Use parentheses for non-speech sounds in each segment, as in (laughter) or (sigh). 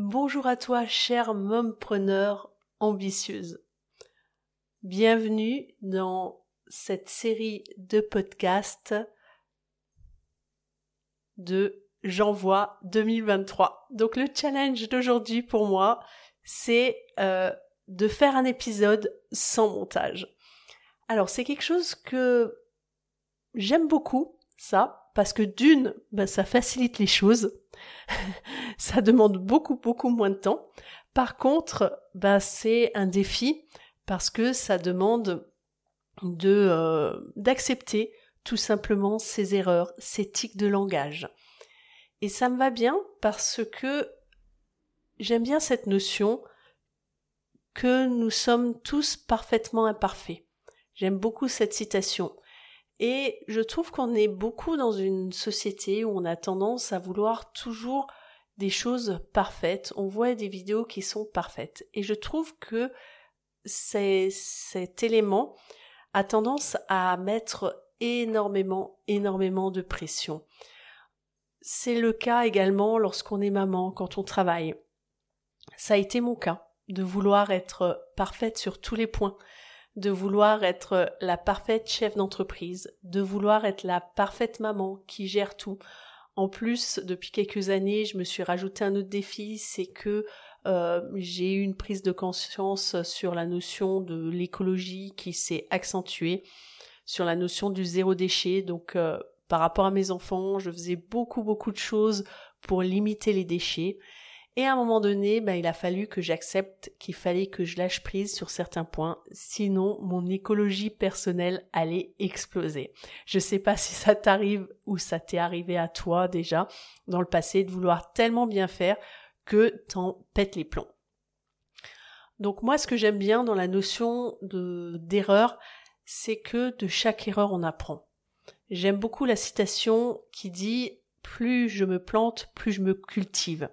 Bonjour à toi, chère mompreneur ambitieuse. Bienvenue dans cette série de podcasts de J'envoie 2023. Donc le challenge d'aujourd'hui pour moi, c'est euh, de faire un épisode sans montage. Alors c'est quelque chose que j'aime beaucoup, ça, parce que d'une, ben, ça facilite les choses. (laughs) ça demande beaucoup, beaucoup moins de temps. Par contre, bah, c'est un défi parce que ça demande de euh, d'accepter tout simplement ses erreurs, ses tics de langage. Et ça me va bien parce que j'aime bien cette notion que nous sommes tous parfaitement imparfaits. J'aime beaucoup cette citation. Et je trouve qu'on est beaucoup dans une société où on a tendance à vouloir toujours des choses parfaites. On voit des vidéos qui sont parfaites. Et je trouve que cet élément a tendance à mettre énormément, énormément de pression. C'est le cas également lorsqu'on est maman, quand on travaille. Ça a été mon cas, de vouloir être parfaite sur tous les points, de vouloir être la parfaite chef d'entreprise, de vouloir être la parfaite maman qui gère tout. En plus, depuis quelques années, je me suis rajouté un autre défi, c'est que euh, j'ai eu une prise de conscience sur la notion de l'écologie qui s'est accentuée, sur la notion du zéro déchet. Donc, euh, par rapport à mes enfants, je faisais beaucoup beaucoup de choses pour limiter les déchets. Et à un moment donné, ben, il a fallu que j'accepte qu'il fallait que je lâche prise sur certains points, sinon mon écologie personnelle allait exploser. Je sais pas (laughs) si ça t'arrive ou ça t'est arrivé à toi déjà dans le passé de vouloir tellement bien faire que t'en pètes les plombs. Donc moi, ce que j'aime bien dans la notion de d'erreur, c'est que de chaque erreur on apprend. J'aime beaucoup la citation qui dit plus je me plante, plus je me cultive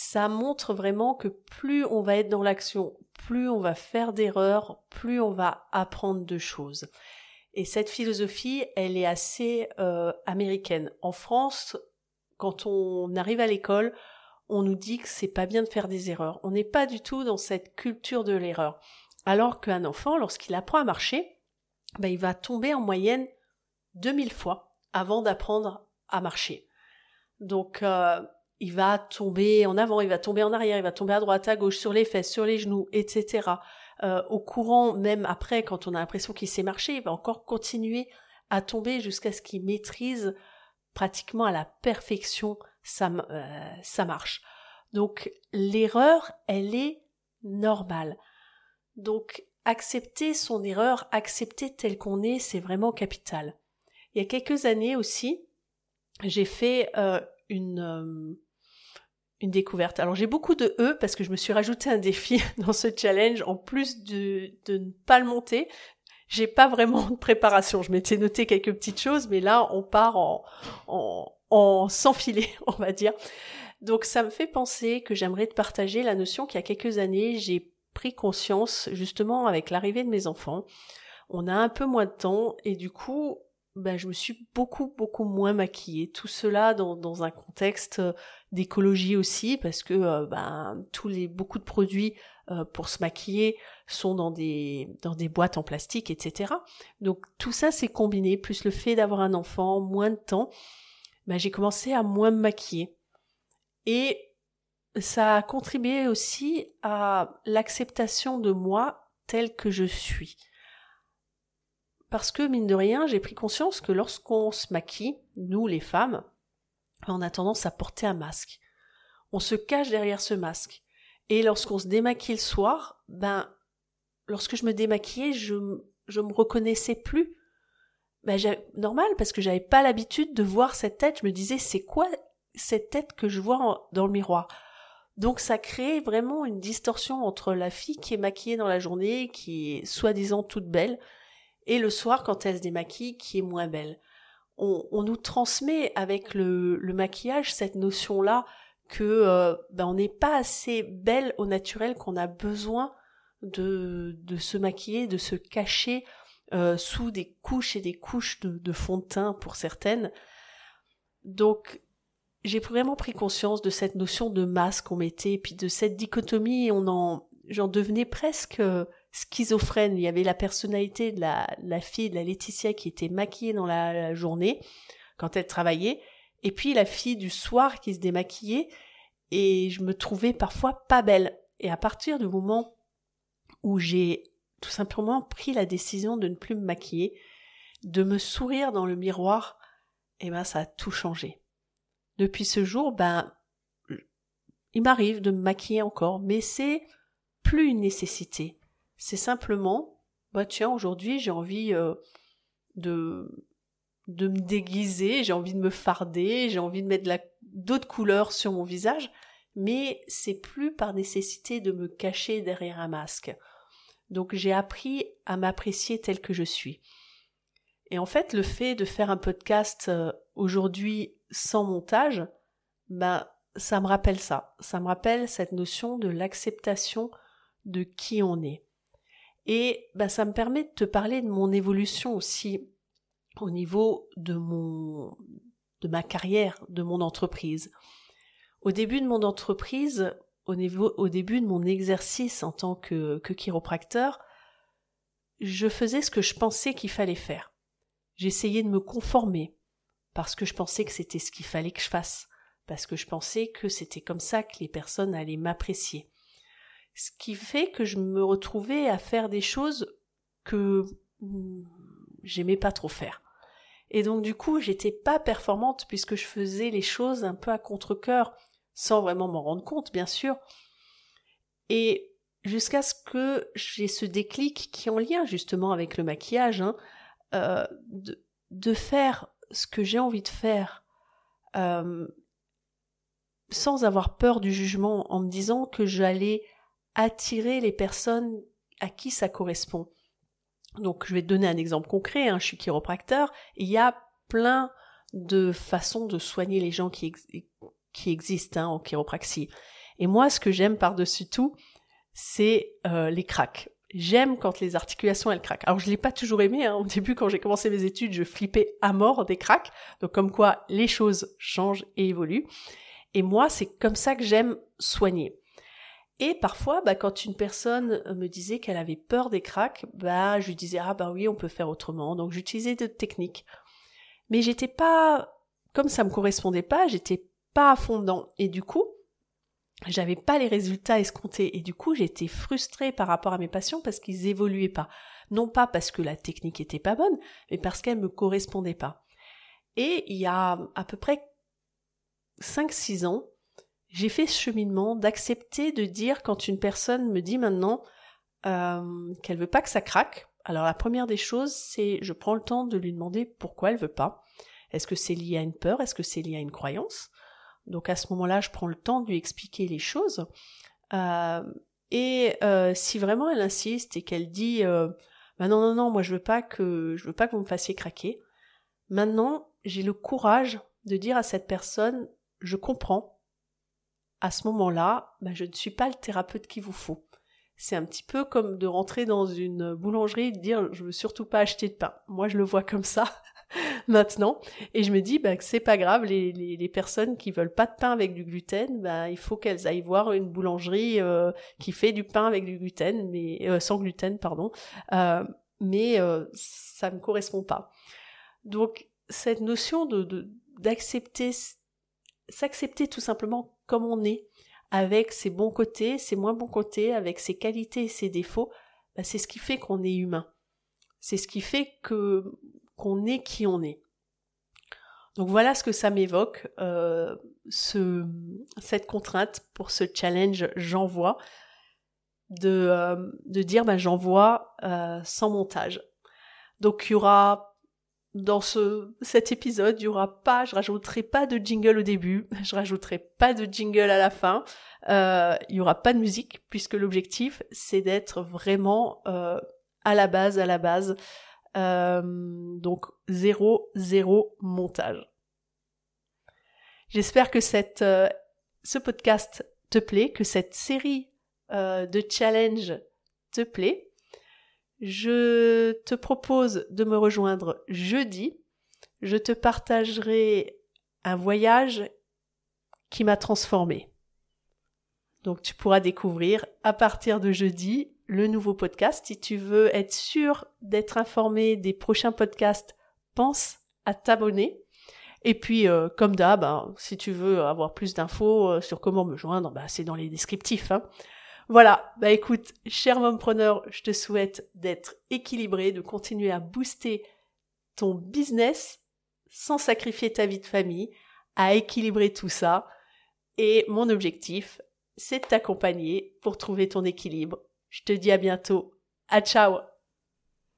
ça montre vraiment que plus on va être dans l'action, plus on va faire d'erreurs, plus on va apprendre de choses. Et cette philosophie, elle est assez euh, américaine. En France, quand on arrive à l'école, on nous dit que c'est pas bien de faire des erreurs. On n'est pas du tout dans cette culture de l'erreur. Alors qu'un enfant, lorsqu'il apprend à marcher, ben, il va tomber en moyenne 2000 fois avant d'apprendre à marcher. Donc, euh, il va tomber en avant, il va tomber en arrière, il va tomber à droite, à gauche, sur les fesses, sur les genoux, etc. Euh, au courant, même après, quand on a l'impression qu'il sait marcher, il va encore continuer à tomber jusqu'à ce qu'il maîtrise pratiquement à la perfection sa, euh, marche. Donc l'erreur, elle est normale. Donc accepter son erreur, accepter tel qu'on est, c'est vraiment capital. Il y a quelques années aussi, j'ai fait euh, une une découverte. Alors j'ai beaucoup de E parce que je me suis rajouté un défi (laughs) dans ce challenge en plus de, de ne pas le monter. J'ai pas vraiment de préparation. Je m'étais noté quelques petites choses, mais là on part en, en, en sans filet, (laughs) on va dire. Donc ça me fait penser que j'aimerais te partager la notion qu'il y a quelques années j'ai pris conscience justement avec l'arrivée de mes enfants. On a un peu moins de temps et du coup ben, je me suis beaucoup moins maquillée. Tout cela dans, un contexte d'écologie aussi parce que euh, les beaucoup de produits euh, pour se maquiller sont dans des boîtes en plastique etc donc tout ça c'est combiné plus le fait d'avoir un enfant moins de temps ben, j'ai commencé à moins me maquiller. Et ça a contribué aussi à l'acceptation de moi tel que je suis parce que mine de rien j'ai pris conscience que lorsqu'on se maquille nous les femmes on a tendance à porter un masque. On se cache derrière ce masque. Et lorsqu'on se démaquille le soir, ben, lorsque je me démaquillais, je, je me reconnaissais plus. Ben, normal, parce que j'avais pas l'habitude de voir cette tête. Je me disais, c'est quoi cette tête que je vois dans le miroir? Donc ça crée vraiment une distorsion entre la fille qui est maquillée dans la journée, qui est soi-disant toute belle, et le soir quand elle se démaquille, qui est moins belle on, nous transmet avec le, maquillage cette notion-là que euh, ben on n'est pas assez belle au naturel qu'on a besoin de, de se maquiller, de se cacher euh, sous des couches et des couches de, de fond de teint pour certaines. Donc j'ai vraiment pris conscience de cette notion de masque qu'on mettait, et puis de cette dichotomie, on en, j'en devenais presque euh, schizophrène. Il y avait la personnalité de la, fille de la Laetitia qui était maquillée dans la, journée quand elle travaillait, et puis la fille du soir qui se démaquillait, et je me trouvais parfois pas belle. Et à partir du moment où j'ai tout simplement pris la décision de ne plus me maquiller, de me sourire dans le miroir, eh ben ça a tout changé. Depuis ce jour, ben il m'arrive de me maquiller encore, mais c'est plus une nécessité. C'est simplement, bah tiens, aujourd'hui j'ai envie euh, de de me déguiser, j'ai envie de me farder, j'ai envie de mettre d'autres couleurs sur mon visage, mais c'est plus par nécessité de me cacher derrière un masque. Donc j'ai appris à m'apprécier tel que je suis. Et en fait, le fait de faire un podcast euh, aujourd'hui sans montage, ben ça me rappelle ça. Ça me rappelle cette notion de l'acceptation de qui on est. Et ben, ça me permet de te parler de mon évolution aussi au niveau de mon de ma carrière, de mon entreprise. Au début de mon entreprise, au, début de mon exercice en tant que, que chiropracteur, je faisais ce que je pensais qu'il fallait faire. J'essayais de me conformer parce que je pensais que c'était ce qu'il fallait que je fasse, parce que je pensais que c'était comme ça que les personnes allaient m'apprécier. Ce qui fait que je me retrouvais à faire des choses que j'aimais pas trop faire. Et donc du coup, j'étais pas performante puisque je faisais les choses un peu à contre-cœur, sans vraiment m'en rendre compte, bien sûr. Et jusqu'à ce que j'ai ce déclic qui est en lien justement avec le maquillage, hein, euh, de, de, faire ce que j'ai envie de faire euh, sans avoir peur du jugement, en me disant que j'allais attirer les personnes à qui ça correspond. Donc je vais te donner un exemple concret, hein, je suis chiropracteur, il y a plein de façons de soigner les gens qui, qui existent hein, en chiropraxie. Et moi, ce que j'aime par-dessus tout, c'est euh, les craques. J'aime quand les articulations elles craquent. Alors je l'ai pas toujours aimé. Hein. Au début, quand j'ai commencé mes études, je flippais à mort des craques. Donc comme quoi les choses changent et évoluent. Et moi, c'est comme ça que j'aime soigner. Et parfois, bah, quand une personne me disait qu'elle avait peur des craques, bah, je lui disais ah bah oui, on peut faire autrement. Donc j'utilisais des techniques. Mais j'étais pas, comme ça me correspondait pas, j'étais pas à. Et du coup, j'avais pas les résultats escomptés. Et du coup, j'étais frustrée par rapport à mes patients parce qu'ils évoluaient pas. Non pas parce que la technique était pas bonne, mais parce qu'elle me correspondait pas. Et il y a à peu près 5-6 ans, j'ai fait ce cheminement d'accepter de dire quand une personne me dit maintenant euh, qu'elle veut pas que ça craque. Alors la première des choses, c'est je prends le temps de lui demander pourquoi elle veut pas. Est-ce que c'est lié à une peur? Est-ce que c'est lié à une croyance? Donc à ce moment-là, je prends le temps de lui expliquer les choses. Euh, et euh, si vraiment elle insiste et qu'elle dit euh, bah non non non moi je veux pas que je veux pas que vous me fassiez craquer. Maintenant j'ai le courage de dire à cette personne je comprends. À ce moment-là, bah, je ne suis pas le thérapeute qu'il vous faut. C'est un petit peu comme de rentrer dans une boulangerie et de dire je veux surtout pas acheter de pain. Moi je le vois comme ça. (laughs) maintenant. Et je me dis bah, que c'est pas grave, les, les, personnes qui veulent pas de pain avec du gluten, bah, il faut qu'elles aillent voir une boulangerie euh, qui fait du pain avec du gluten, mais euh, sans gluten, pardon. Euh, mais ça ne correspond pas. Donc cette notion de d'accepter, s'accepter tout simplement comme on est, avec ses bons côtés, ses moins bons côtés, avec ses qualités et ses défauts, bah, c'est ce qui fait qu'on est humain. C'est ce qui fait que qu'on est qui on est. Donc voilà ce que ça m'évoque, euh, ce, cette contrainte pour ce challenge j'envoie, de, euh, de dire ben, j'envoie euh, sans montage. Donc il y aura dans ce, cet épisode, il y aura pas, je rajouterai pas de jingle au début, (laughs) je rajouterai pas de jingle à la fin, euh, il y aura pas de musique puisque l'objectif c'est d'être vraiment euh, à la base, à la base, euh, donc zéro, zéro montage. J'espère que cette, ce podcast te plaît, que cette série de challenges te plaît. Je te propose de me rejoindre jeudi. Je te partagerai un voyage qui m'a transformée. Donc tu pourras découvrir à partir de jeudi le nouveau podcast. Si tu veux être sûr d'être informé des prochains podcasts, pense à t'abonner. Et puis, euh, comme d'hab, hein, si tu veux avoir plus d'infos euh, sur comment me joindre, bah, c'est dans les descriptifs. Hein. Voilà, bah écoute, cher mompreneur, je te souhaite d'être équilibré, de continuer à booster ton business sans sacrifier ta vie de famille, à équilibrer tout ça. Et mon objectif, c'est de t'accompagner pour trouver ton équilibre. Je te dis à bientôt. À ciao